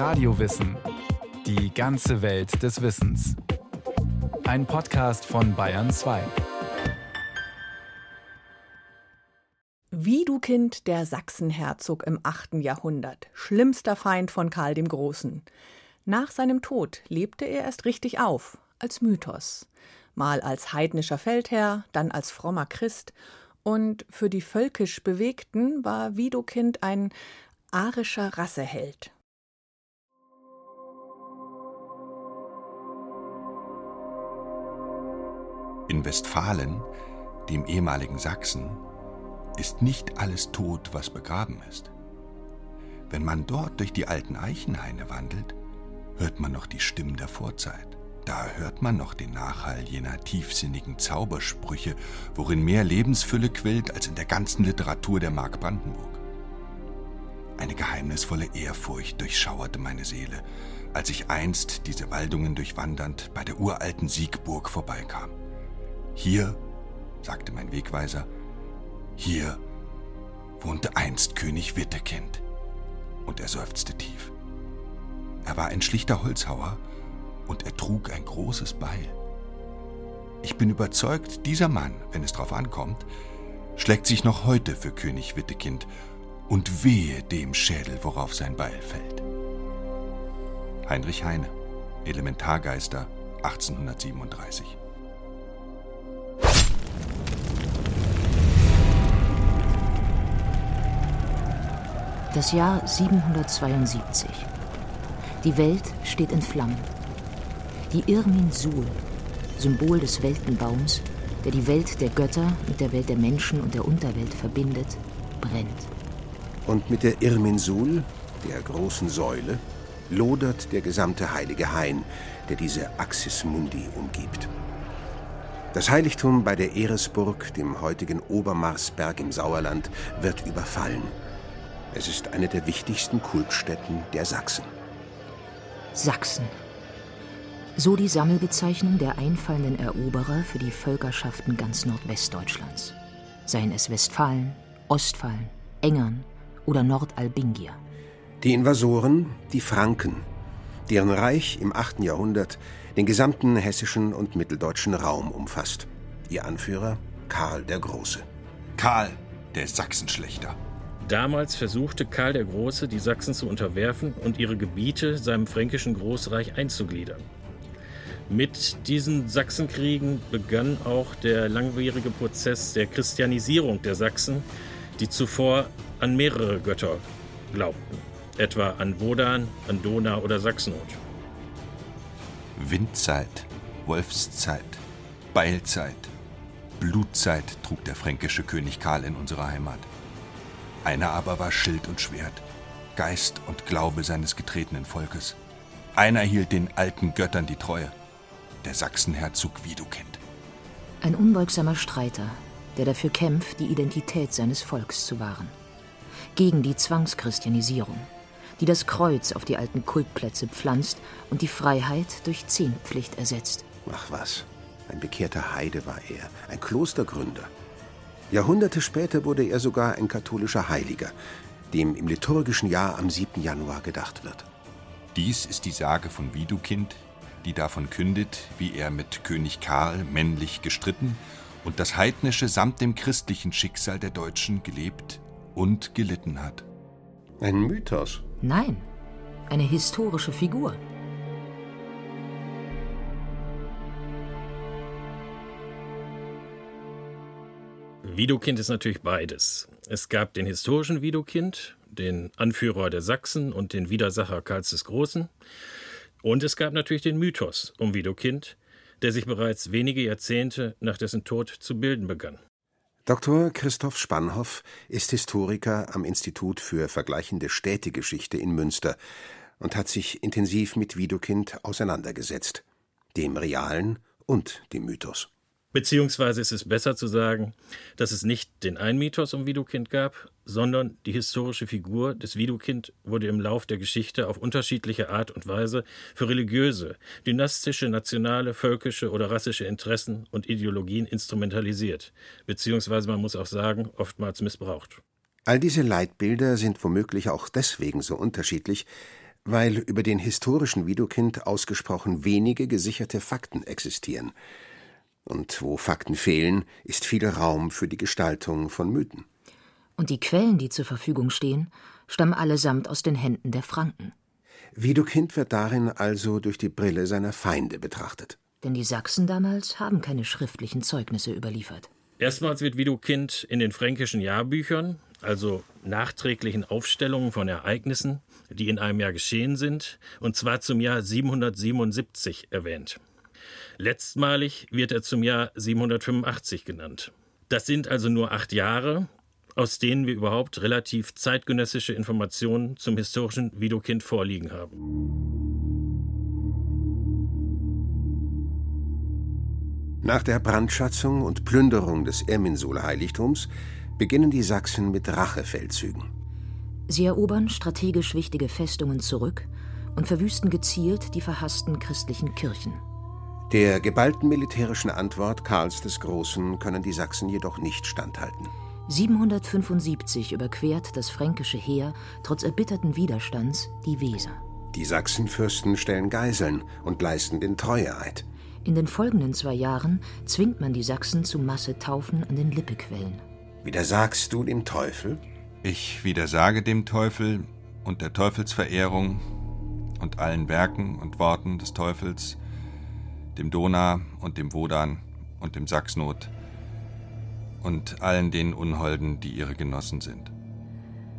Radiowissen. Die ganze Welt des Wissens. Ein Podcast von Bayern 2. Widukind, der Sachsenherzog im 8. Jahrhundert, schlimmster Feind von Karl dem Großen. Nach seinem Tod lebte er erst richtig auf, als Mythos. Mal als heidnischer Feldherr, dann als frommer Christ. Und für die völkisch Bewegten war Widukind ein arischer Rasseheld. In Westfalen, dem ehemaligen Sachsen, ist nicht alles tot, was begraben ist. Wenn man dort durch die alten Eichenhaine wandelt, hört man noch die Stimmen der Vorzeit. Da hört man noch den Nachhall jener tiefsinnigen Zaubersprüche, worin mehr Lebensfülle quillt als in der ganzen Literatur der Mark Brandenburg. Eine geheimnisvolle Ehrfurcht durchschauerte meine Seele, als ich einst diese Waldungen durchwandernd bei der uralten Siegburg vorbeikam. Hier, sagte mein Wegweiser, hier wohnte einst König Wittekind. Und er seufzte tief. Er war ein schlichter Holzhauer und er trug ein großes Beil. Ich bin überzeugt, dieser Mann, wenn es drauf ankommt, schlägt sich noch heute für König Wittekind und wehe dem Schädel, worauf sein Beil fällt. Heinrich Heine, Elementargeister, 1837. Das Jahr 772. Die Welt steht in Flammen. Die Irmin Sul, Symbol des Weltenbaums, der die Welt der Götter mit der Welt der Menschen und der Unterwelt verbindet, brennt. Und mit der Irmin Sul, der großen Säule, lodert der gesamte heilige Hain, der diese Axis Mundi umgibt. Das Heiligtum bei der Eresburg, dem heutigen Obermarsberg im Sauerland, wird überfallen. Es ist eine der wichtigsten Kultstätten der Sachsen. Sachsen. So die Sammelbezeichnung der einfallenden Eroberer für die Völkerschaften ganz Nordwestdeutschlands. Seien es Westfalen, Ostfalen, Engern oder Nordalbingier. Die Invasoren, die Franken, deren Reich im 8. Jahrhundert den gesamten hessischen und mitteldeutschen Raum umfasst. Ihr Anführer Karl der Große. Karl, der Sachsenschlechter. Damals versuchte Karl der Große, die Sachsen zu unterwerfen und ihre Gebiete seinem fränkischen Großreich einzugliedern. Mit diesen Sachsenkriegen begann auch der langwierige Prozess der Christianisierung der Sachsen, die zuvor an mehrere Götter glaubten, etwa an Wodan, an Donau oder Sachsenhut. Windzeit, Wolfszeit, Beilzeit, Blutzeit trug der fränkische König Karl in unserer Heimat. Einer aber war Schild und Schwert, Geist und Glaube seines getretenen Volkes. Einer hielt den alten Göttern die Treue, der Sachsenherzog Widukind. Ein unbeugsamer Streiter, der dafür kämpft, die Identität seines Volks zu wahren. Gegen die Zwangschristianisierung, die das Kreuz auf die alten Kultplätze pflanzt und die Freiheit durch Zehnpflicht ersetzt. Ach was, ein bekehrter Heide war er, ein Klostergründer. Jahrhunderte später wurde er sogar ein katholischer Heiliger, dem im liturgischen Jahr am 7. Januar gedacht wird. Dies ist die Sage von Widukind, die davon kündet, wie er mit König Karl männlich gestritten und das heidnische samt dem christlichen Schicksal der Deutschen gelebt und gelitten hat. Ein Mythos? Nein, eine historische Figur. Widukind ist natürlich beides. Es gab den historischen Widukind, den Anführer der Sachsen und den Widersacher Karls des Großen. Und es gab natürlich den Mythos um Widukind, der sich bereits wenige Jahrzehnte nach dessen Tod zu bilden begann. Dr. Christoph Spannhoff ist Historiker am Institut für vergleichende Städtegeschichte in Münster und hat sich intensiv mit Widukind auseinandergesetzt, dem realen und dem Mythos. Beziehungsweise ist es besser zu sagen, dass es nicht den einen Mythos um Widukind gab, sondern die historische Figur des Widukind wurde im Lauf der Geschichte auf unterschiedliche Art und Weise für religiöse, dynastische, nationale, völkische oder rassische Interessen und Ideologien instrumentalisiert, beziehungsweise man muss auch sagen, oftmals missbraucht. All diese Leitbilder sind womöglich auch deswegen so unterschiedlich, Weil über den historischen Widukind ausgesprochen wenige gesicherte Fakten existieren. Und wo Fakten fehlen, ist viel Raum für die Gestaltung von Mythen. Und die Quellen, die zur Verfügung stehen, stammen allesamt aus den Händen der Franken. Widukind wird darin also durch die Brille seiner Feinde betrachtet. Denn die Sachsen damals haben keine schriftlichen Zeugnisse überliefert. Erstmals wird Widukind in den fränkischen Jahrbüchern, also nachträglichen Aufstellungen von Ereignissen, die in einem Jahr geschehen sind, und zwar zum Jahr 777 erwähnt. Letztmalig wird er zum Jahr 785 genannt. Das sind also nur acht Jahre, aus denen wir überhaupt relativ zeitgenössische Informationen zum historischen Widukind vorliegen haben. Nach der Brandschatzung und Plünderung des Erminsuler Heiligtums beginnen die Sachsen mit Rachefeldzügen. Sie erobern strategisch wichtige Festungen zurück und verwüsten gezielt die verhassten christlichen Kirchen. Der geballten militärischen Antwort Karls des Großen können die Sachsen jedoch nicht standhalten. 775 überquert das fränkische Heer trotz erbitterten Widerstands die Weser. Die Sachsenfürsten stellen Geiseln und leisten den Treueeid. In den folgenden zwei Jahren zwingt man die Sachsen zu Massetaufen an den Lippequellen. Widersagst du dem Teufel? Ich widersage dem Teufel und der Teufelsverehrung und allen Werken und Worten des Teufels, dem Dona und dem Wodan und dem Sachsnot und allen den Unholden, die ihre Genossen sind.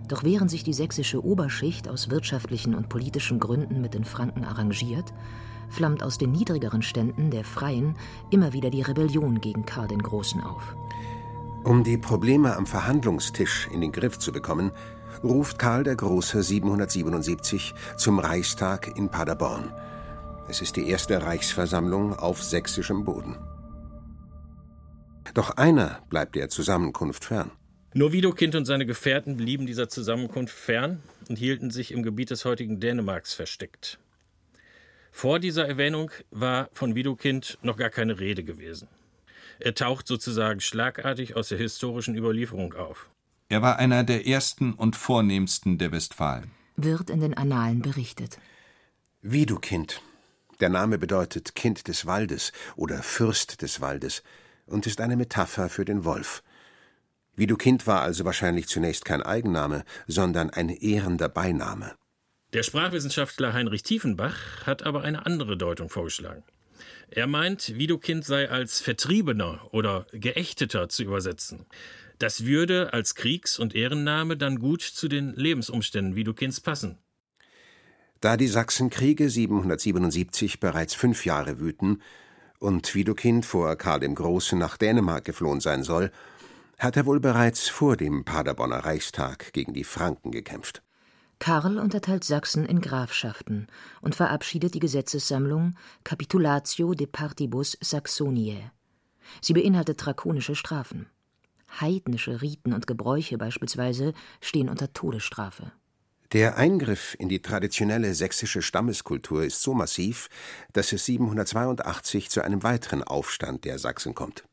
Doch während sich die sächsische Oberschicht aus wirtschaftlichen und politischen Gründen mit den Franken arrangiert, flammt aus den niedrigeren Ständen der Freien immer wieder die Rebellion gegen Karl den Großen auf. Um die Probleme am Verhandlungstisch in den Griff zu bekommen, ruft Karl der Große 777 zum Reichstag in Paderborn. Es ist die erste Reichsversammlung auf sächsischem Boden. Doch einer bleibt der Zusammenkunft fern. Nur Widukind und seine Gefährten blieben dieser Zusammenkunft fern und hielten sich im Gebiet des heutigen Dänemarks versteckt. Vor dieser Erwähnung war von Widukind noch gar keine Rede gewesen. Er taucht sozusagen schlagartig aus der historischen Überlieferung auf. Er war einer der ersten und vornehmsten der Westfalen. Wird in den Annalen berichtet. Widukind. Der Name bedeutet Kind des Waldes oder Fürst des Waldes und ist eine Metapher für den Wolf. Widukind war also wahrscheinlich zunächst kein Eigenname, sondern ein ehrender Beiname. Der Sprachwissenschaftler Heinrich Tiefenbach hat aber eine andere Deutung vorgeschlagen. Er meint, Widukind sei als Vertriebener oder Geächteter zu übersetzen. Das würde als Kriegs- und Ehrenname dann gut zu den Lebensumständen Widukinds passen. Da die Sachsenkriege 777 bereits fünf Jahre wüten und Widukind vor Karl dem Großen nach Dänemark geflohen sein soll, hat er wohl bereits vor dem Paderborner Reichstag gegen die Franken gekämpft. Karl unterteilt Sachsen in Grafschaften und verabschiedet die Gesetzessammlung Capitulatio de Partibus Saxoniae. Sie beinhaltet drakonische Strafen. Heidnische Riten und Gebräuche beispielsweise stehen unter Todesstrafe. Der Eingriff in die traditionelle sächsische Stammeskultur ist so massiv, dass es 782 zu einem weiteren Aufstand der Sachsen kommt.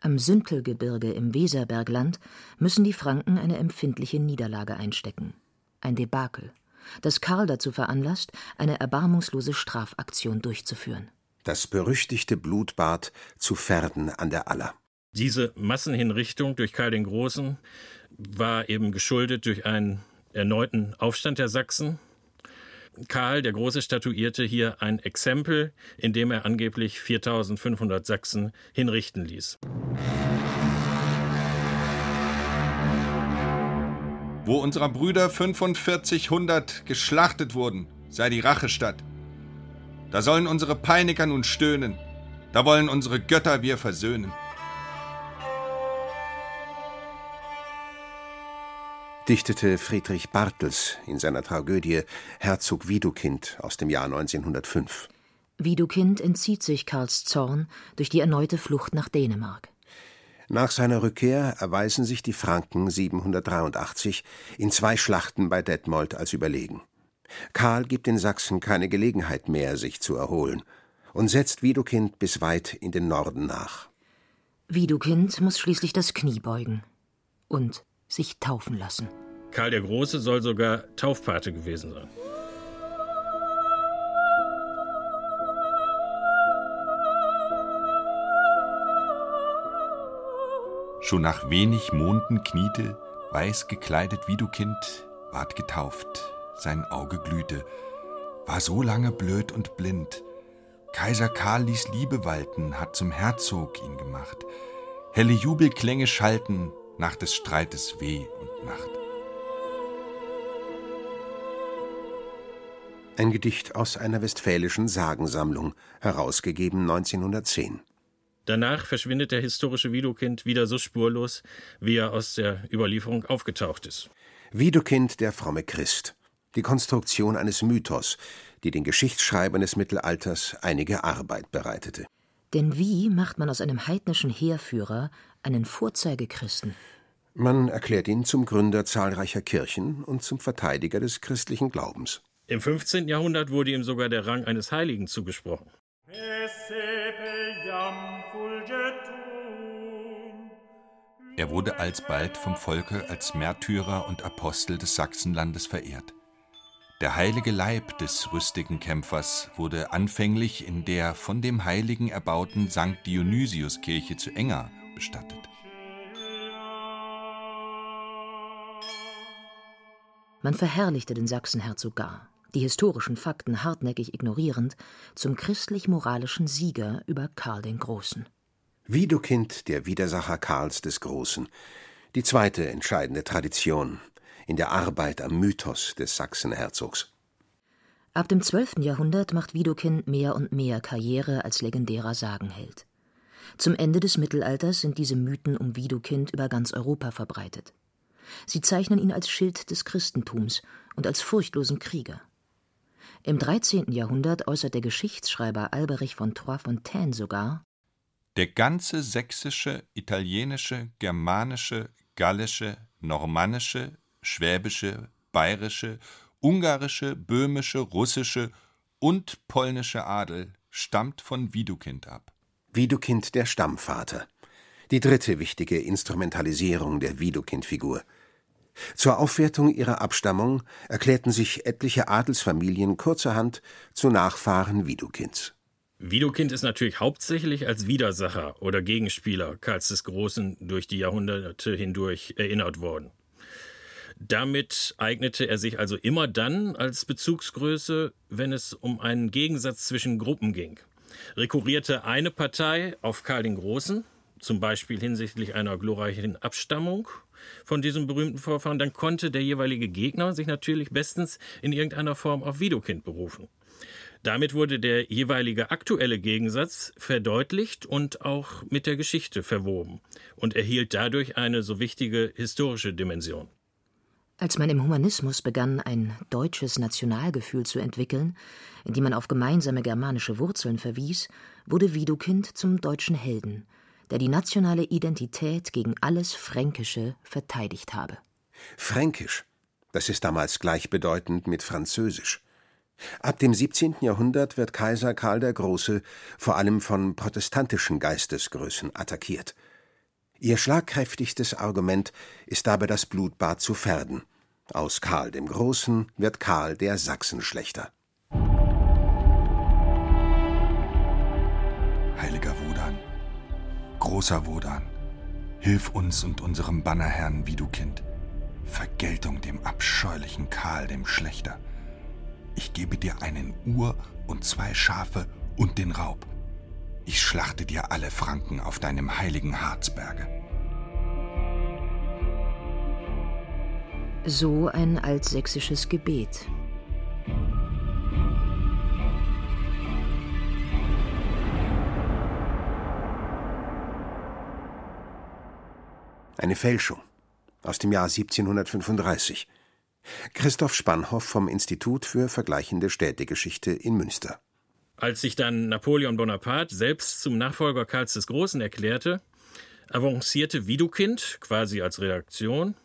Am Süntelgebirge im Weserbergland müssen die Franken eine empfindliche Niederlage einstecken ein Debakel, das Karl dazu veranlasst, eine erbarmungslose Strafaktion durchzuführen. Das berüchtigte Blutbad zu Verden an der Aller. Diese Massenhinrichtung durch Karl den Großen war eben geschuldet durch einen erneuten Aufstand der Sachsen. Karl der Große statuierte hier ein Exempel, in dem er angeblich 4500 Sachsen hinrichten ließ. Wo unserer Brüder 4500 geschlachtet wurden, sei die Rachestadt. Da sollen unsere Peiniger nun stöhnen, da wollen unsere Götter wir versöhnen. Dichtete Friedrich Bartels in seiner Tragödie Herzog Widukind aus dem Jahr 1905. Widukind entzieht sich Karls Zorn durch die erneute Flucht nach Dänemark. Nach seiner Rückkehr erweisen sich die Franken 783 in zwei Schlachten bei Detmold als überlegen. Karl gibt den Sachsen keine Gelegenheit mehr, sich zu erholen, und setzt Widukind bis weit in den Norden nach. Widukind muss schließlich das Knie beugen und sich taufen lassen. Karl der Große soll sogar Taufpate gewesen sein. Schon nach wenig Monden kniete, weiß gekleidet wie du Kind, ward getauft, sein Auge glühte, war so lange blöd und blind. Kaiser Karl ließ Liebe walten, hat zum Herzog ihn gemacht. Helle Jubelklänge schalten, nach des Streites Weh und Nacht. Ein Gedicht aus einer westfälischen Sagensammlung, herausgegeben 1910. Danach verschwindet der historische Widukind wieder so spurlos, wie er aus der Überlieferung aufgetaucht ist. Widukind, der fromme Christ. Die Konstruktion eines Mythos, die den Geschichtsschreibern des Mittelalters einige Arbeit bereitete. Denn wie macht man aus einem heidnischen Heerführer einen Vorzeigechristen? Man erklärt ihn zum Gründer zahlreicher Kirchen und zum Verteidiger des christlichen Glaubens. Im 15. Jahrhundert wurde ihm sogar der Rang eines Heiligen zugesprochen. Er wurde alsbald vom Volke als Märtyrer und Apostel des Sachsenlandes verehrt. Der heilige Leib des rüstigen Kämpfers wurde anfänglich in der von dem Heiligen erbauten St. Dionysiuskirche zu Enger bestattet. Man verherrlichte den Sachsenherzog gar, die historischen Fakten hartnäckig ignorierend, zum christlich-moralischen Sieger über Karl den Großen. Widukind, der Widersacher Karls des Großen, die zweite entscheidende Tradition in der Arbeit am Mythos des Sachsenherzogs. Ab dem 12. Jahrhundert macht Widukind mehr und mehr Karriere als legendärer Sagenheld. Zum Ende des Mittelalters sind diese Mythen um Widukind über ganz Europa verbreitet. Sie zeichnen ihn als Schild des Christentums und als furchtlosen Krieger. Im 13. Jahrhundert äußert der Geschichtsschreiber Alberich von Trois-Fontaines sogar: Der ganze sächsische, italienische, germanische, gallische, normannische, schwäbische, bayerische, ungarische, böhmische, russische und polnische Adel stammt von Widukind ab. Widukind der Stammvater. Die dritte wichtige Instrumentalisierung der Widukind-Figur. Zur Aufwertung ihrer Abstammung erklärten sich etliche Adelsfamilien kurzerhand zu Nachfahren Widukinds. Widukind ist natürlich hauptsächlich als Widersacher oder Gegenspieler Karls des Großen durch die Jahrhunderte hindurch erinnert worden. Damit eignete er sich also immer dann als Bezugsgröße, wenn es um einen Gegensatz zwischen Gruppen ging. Rekurrierte eine Partei auf Karl den Großen, zum Beispiel hinsichtlich einer glorreichen Abstammung von diesem berühmten Vorfahren, dann konnte der jeweilige Gegner sich natürlich bestens in irgendeiner Form auf Widukind berufen. Damit wurde der jeweilige aktuelle Gegensatz verdeutlicht und auch mit der Geschichte verwoben und erhielt dadurch eine so wichtige historische Dimension. Als man im Humanismus begann, ein deutsches Nationalgefühl zu entwickeln, in dem man auf gemeinsame germanische Wurzeln verwies, wurde Widukind zum deutschen Helden, der die nationale Identität gegen alles Fränkische verteidigt habe. Fränkisch, das ist damals gleichbedeutend mit Französisch. Ab dem 17. Jahrhundert wird Kaiser Karl der Große vor allem von protestantischen Geistesgrößen attackiert. Ihr schlagkräftigstes Argument ist dabei das Blutbad zu Verden. Aus Karl dem Großen wird Karl der Sachsenschlechter. Heiliger Wodan, großer Wodan, hilf uns und unserem Bannerherrn Widukind. Vergeltung dem abscheulichen Karl dem Schlechter. Ich gebe dir einen Uhr und zwei Schafe und den Raub. Ich schlachte dir alle Franken auf deinem heiligen Harzberge. So ein altsächsisches Gebet. Eine Fälschung aus dem Jahr 1735. Christoph Spannhoff vom Institut für vergleichende Städtegeschichte in Münster. Als sich dann Napoleon Bonaparte selbst zum Nachfolger Karls des Großen erklärte, avancierte Widukind quasi als Redaktion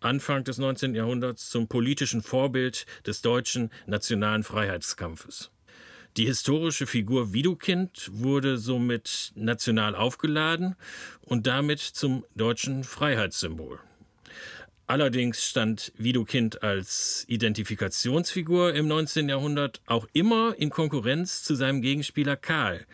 Anfang des 19. Jahrhunderts zum politischen Vorbild des deutschen nationalen Freiheitskampfes. Die historische Figur Widukind wurde somit national aufgeladen und damit zum deutschen Freiheitssymbol. Allerdings stand Widukind als Identifikationsfigur im 19. Jahrhundert auch immer in Konkurrenz zu seinem Gegenspieler Karl.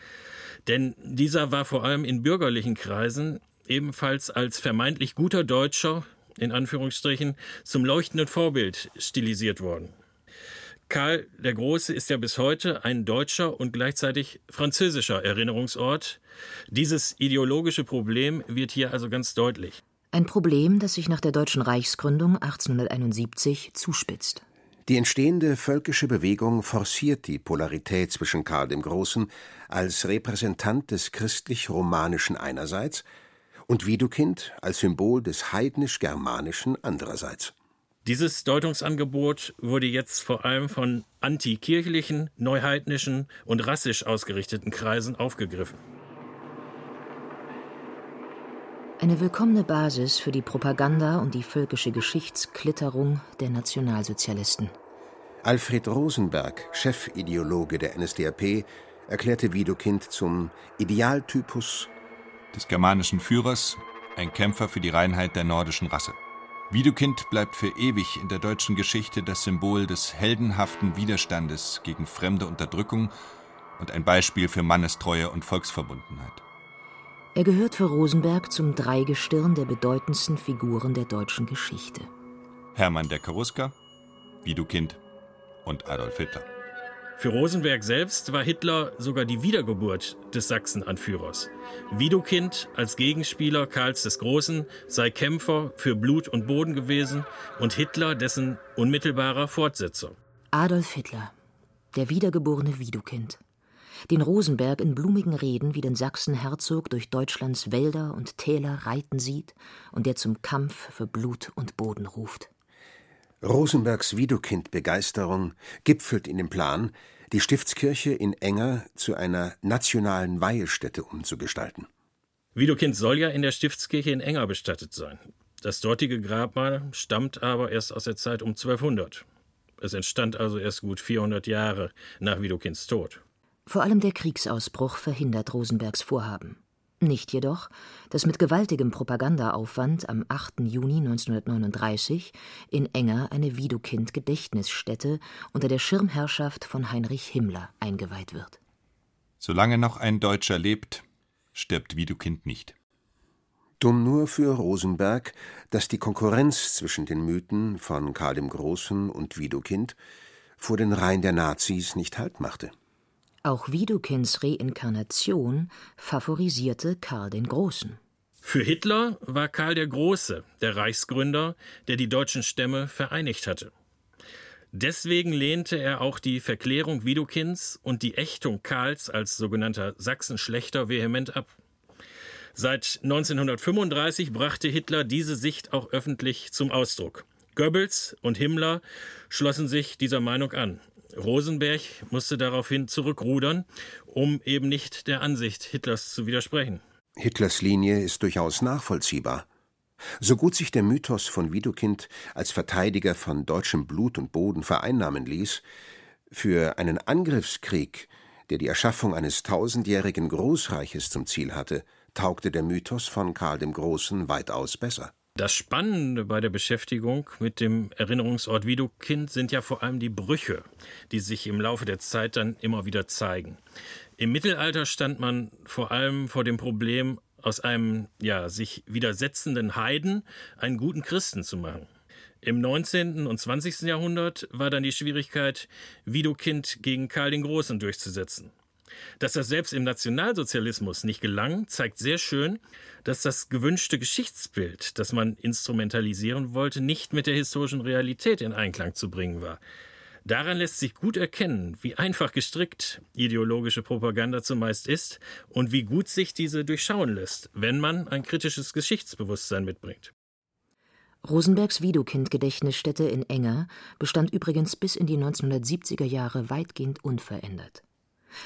Denn dieser war vor allem in bürgerlichen Kreisen ebenfalls als vermeintlich guter Deutscher, in Anführungsstrichen, zum leuchtenden Vorbild stilisiert worden. Karl der Große ist ja bis heute ein deutscher und gleichzeitig französischer Erinnerungsort. Dieses ideologische Problem wird hier also ganz deutlich. Ein Problem, das sich nach der deutschen Reichsgründung 1871 zuspitzt. Die entstehende völkische Bewegung forciert die Polarität zwischen Karl dem Großen als Repräsentant des christlich-romanischen einerseits und Widukind als Symbol des heidnisch-germanischen andererseits. Dieses Deutungsangebot wurde jetzt vor allem von antikirchlichen, neuheidnischen und rassisch ausgerichteten Kreisen aufgegriffen. Eine willkommene Basis für die Propaganda und die völkische Geschichtsklitterung der Nationalsozialisten. Alfred Rosenberg, Chefideologe der NSDAP, erklärte Widukind zum Idealtypus des germanischen Führers, ein Kämpfer für die Reinheit der nordischen Rasse. Widukind bleibt für ewig in der deutschen Geschichte das Symbol des heldenhaften Widerstandes gegen fremde Unterdrückung und ein Beispiel für Mannestreue und Volksverbundenheit. Er gehört für Rosenberg zum Dreigestirn der bedeutendsten Figuren der deutschen Geschichte. Hermann der Karuska, Widukind und Adolf Hitler. Für Rosenberg selbst war Hitler sogar die Wiedergeburt des Sachsenanführers. Widukind als Gegenspieler Karls des Großen sei Kämpfer für Blut und Boden gewesen und Hitler dessen unmittelbarer Fortsetzer. Adolf Hitler, der wiedergeborene Widukind, den Rosenberg in blumigen Reden wie den Sachsenherzog durch Deutschlands Wälder und Täler reiten sieht und der zum Kampf für Blut und Boden ruft. Rosenbergs Widukind-Begeisterung gipfelt in dem Plan, die Stiftskirche in Enger zu einer nationalen Weihestätte umzugestalten. Widukind soll ja in der Stiftskirche in Enger bestattet sein. Das dortige Grabmal stammt aber erst aus der Zeit um 1200. Es entstand also erst gut 400 Jahre nach Widukinds Tod. Vor allem der Kriegsausbruch verhindert Rosenbergs Vorhaben. Nicht jedoch, dass mit gewaltigem Propagandaaufwand am 8. Juni 1939 in Enger eine Widukind-Gedächtnisstätte unter der Schirmherrschaft von Heinrich Himmler eingeweiht wird. Solange noch ein Deutscher lebt, stirbt Widukind nicht. Dumm nur für Rosenberg, dass die Konkurrenz zwischen den Mythen von Karl dem Großen und Widukind vor den Reihen der Nazis nicht Halt machte. Auch Widukinds Reinkarnation favorisierte Karl den Großen. Für Hitler war Karl der Große der Reichsgründer, der die deutschen Stämme vereinigt hatte. Deswegen lehnte er auch die Verklärung Widukinds und die Ächtung Karls als sogenannter Sachsenschlechter vehement ab. Seit 1935 brachte Hitler diese Sicht auch öffentlich zum Ausdruck. Goebbels und Himmler schlossen sich dieser Meinung an. Rosenberg musste daraufhin zurückrudern, um eben nicht der Ansicht Hitlers zu widersprechen. Hitlers Linie ist durchaus nachvollziehbar. So gut sich der Mythos von Widukind als Verteidiger von deutschem Blut und Boden vereinnahmen ließ, für einen Angriffskrieg, der die Erschaffung eines tausendjährigen Großreiches zum Ziel hatte, taugte der Mythos von Karl dem Großen weitaus besser. Das Spannende bei der Beschäftigung mit dem Erinnerungsort Widukind sind ja vor allem die Brüche, die sich im Laufe der Zeit dann immer wieder zeigen. Im Mittelalter stand man vor allem vor dem Problem, aus einem ja, sich widersetzenden Heiden einen guten Christen zu machen. Im 19. und 20. Jahrhundert war dann die Schwierigkeit, Widukind gegen Karl den Großen durchzusetzen. Dass das selbst im Nationalsozialismus nicht gelang, zeigt sehr schön, dass das gewünschte Geschichtsbild, das man instrumentalisieren wollte, nicht mit der historischen Realität in Einklang zu bringen war. Daran lässt sich gut erkennen, wie einfach gestrickt ideologische Propaganda zumeist ist und wie gut sich diese durchschauen lässt, wenn man ein kritisches Geschichtsbewusstsein mitbringt. Rosenbergs Widukind-Gedächtnisstätte in Enger bestand übrigens bis in die 1970er Jahre weitgehend unverändert.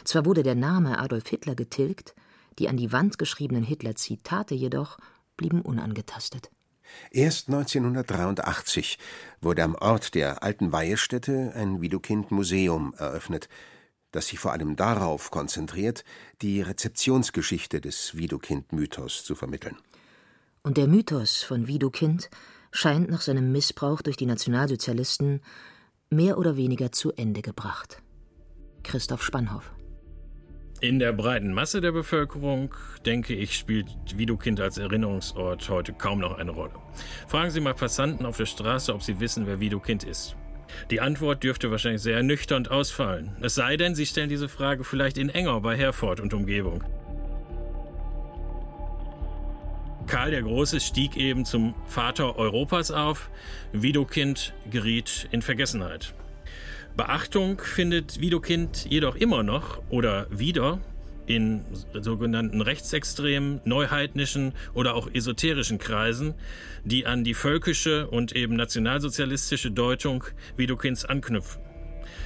Zwar wurde der Name Adolf Hitler getilgt, die an die Wand geschriebenen Hitler-Zitate jedoch blieben unangetastet. Erst 1983 wurde am Ort der alten Weihestätte ein Widukind-Museum eröffnet, das sich vor allem darauf konzentriert, die Rezeptionsgeschichte des Widukind-Mythos zu vermitteln. Und der Mythos von Widukind scheint nach seinem Missbrauch durch die Nationalsozialisten mehr oder weniger zu Ende gebracht. Christoph Spannhoff In der breiten Masse der Bevölkerung, denke ich, spielt Widukind als Erinnerungsort heute kaum noch eine Rolle. Fragen Sie mal Passanten auf der Straße, ob sie wissen, wer Widukind ist. Die Antwort dürfte wahrscheinlich sehr ernüchternd ausfallen. Es sei denn, Sie stellen diese Frage vielleicht in Enger bei Herford und Umgebung. Karl der Große stieg eben zum Vater Europas auf. Widukind geriet in Vergessenheit. Beachtung findet Widukind jedoch immer noch oder wieder in sogenannten rechtsextremen, neuheidnischen oder auch esoterischen Kreisen, die an die völkische und eben nationalsozialistische Deutung Widukinds anknüpfen.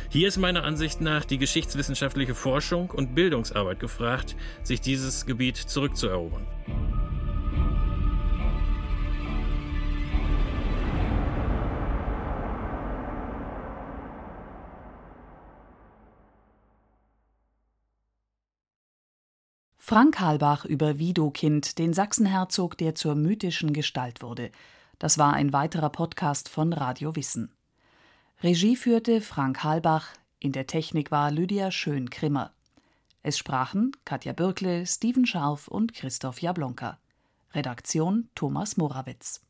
Hier ist meiner Ansicht nach die geschichtswissenschaftliche Forschung und Bildungsarbeit gefragt, sich dieses Gebiet zurückzuerobern. Frank Halbach über Widokind, den Sachsenherzog, der zur mythischen Gestalt wurde. Das war ein weiterer Podcast von Radio Wissen. Regie führte Frank Halbach, in der Technik war Lydia Schön-Krimmer. Es sprachen Katja Birkle, Steven Scharf und Christoph Jablonka. Redaktion Thomas Morawitz.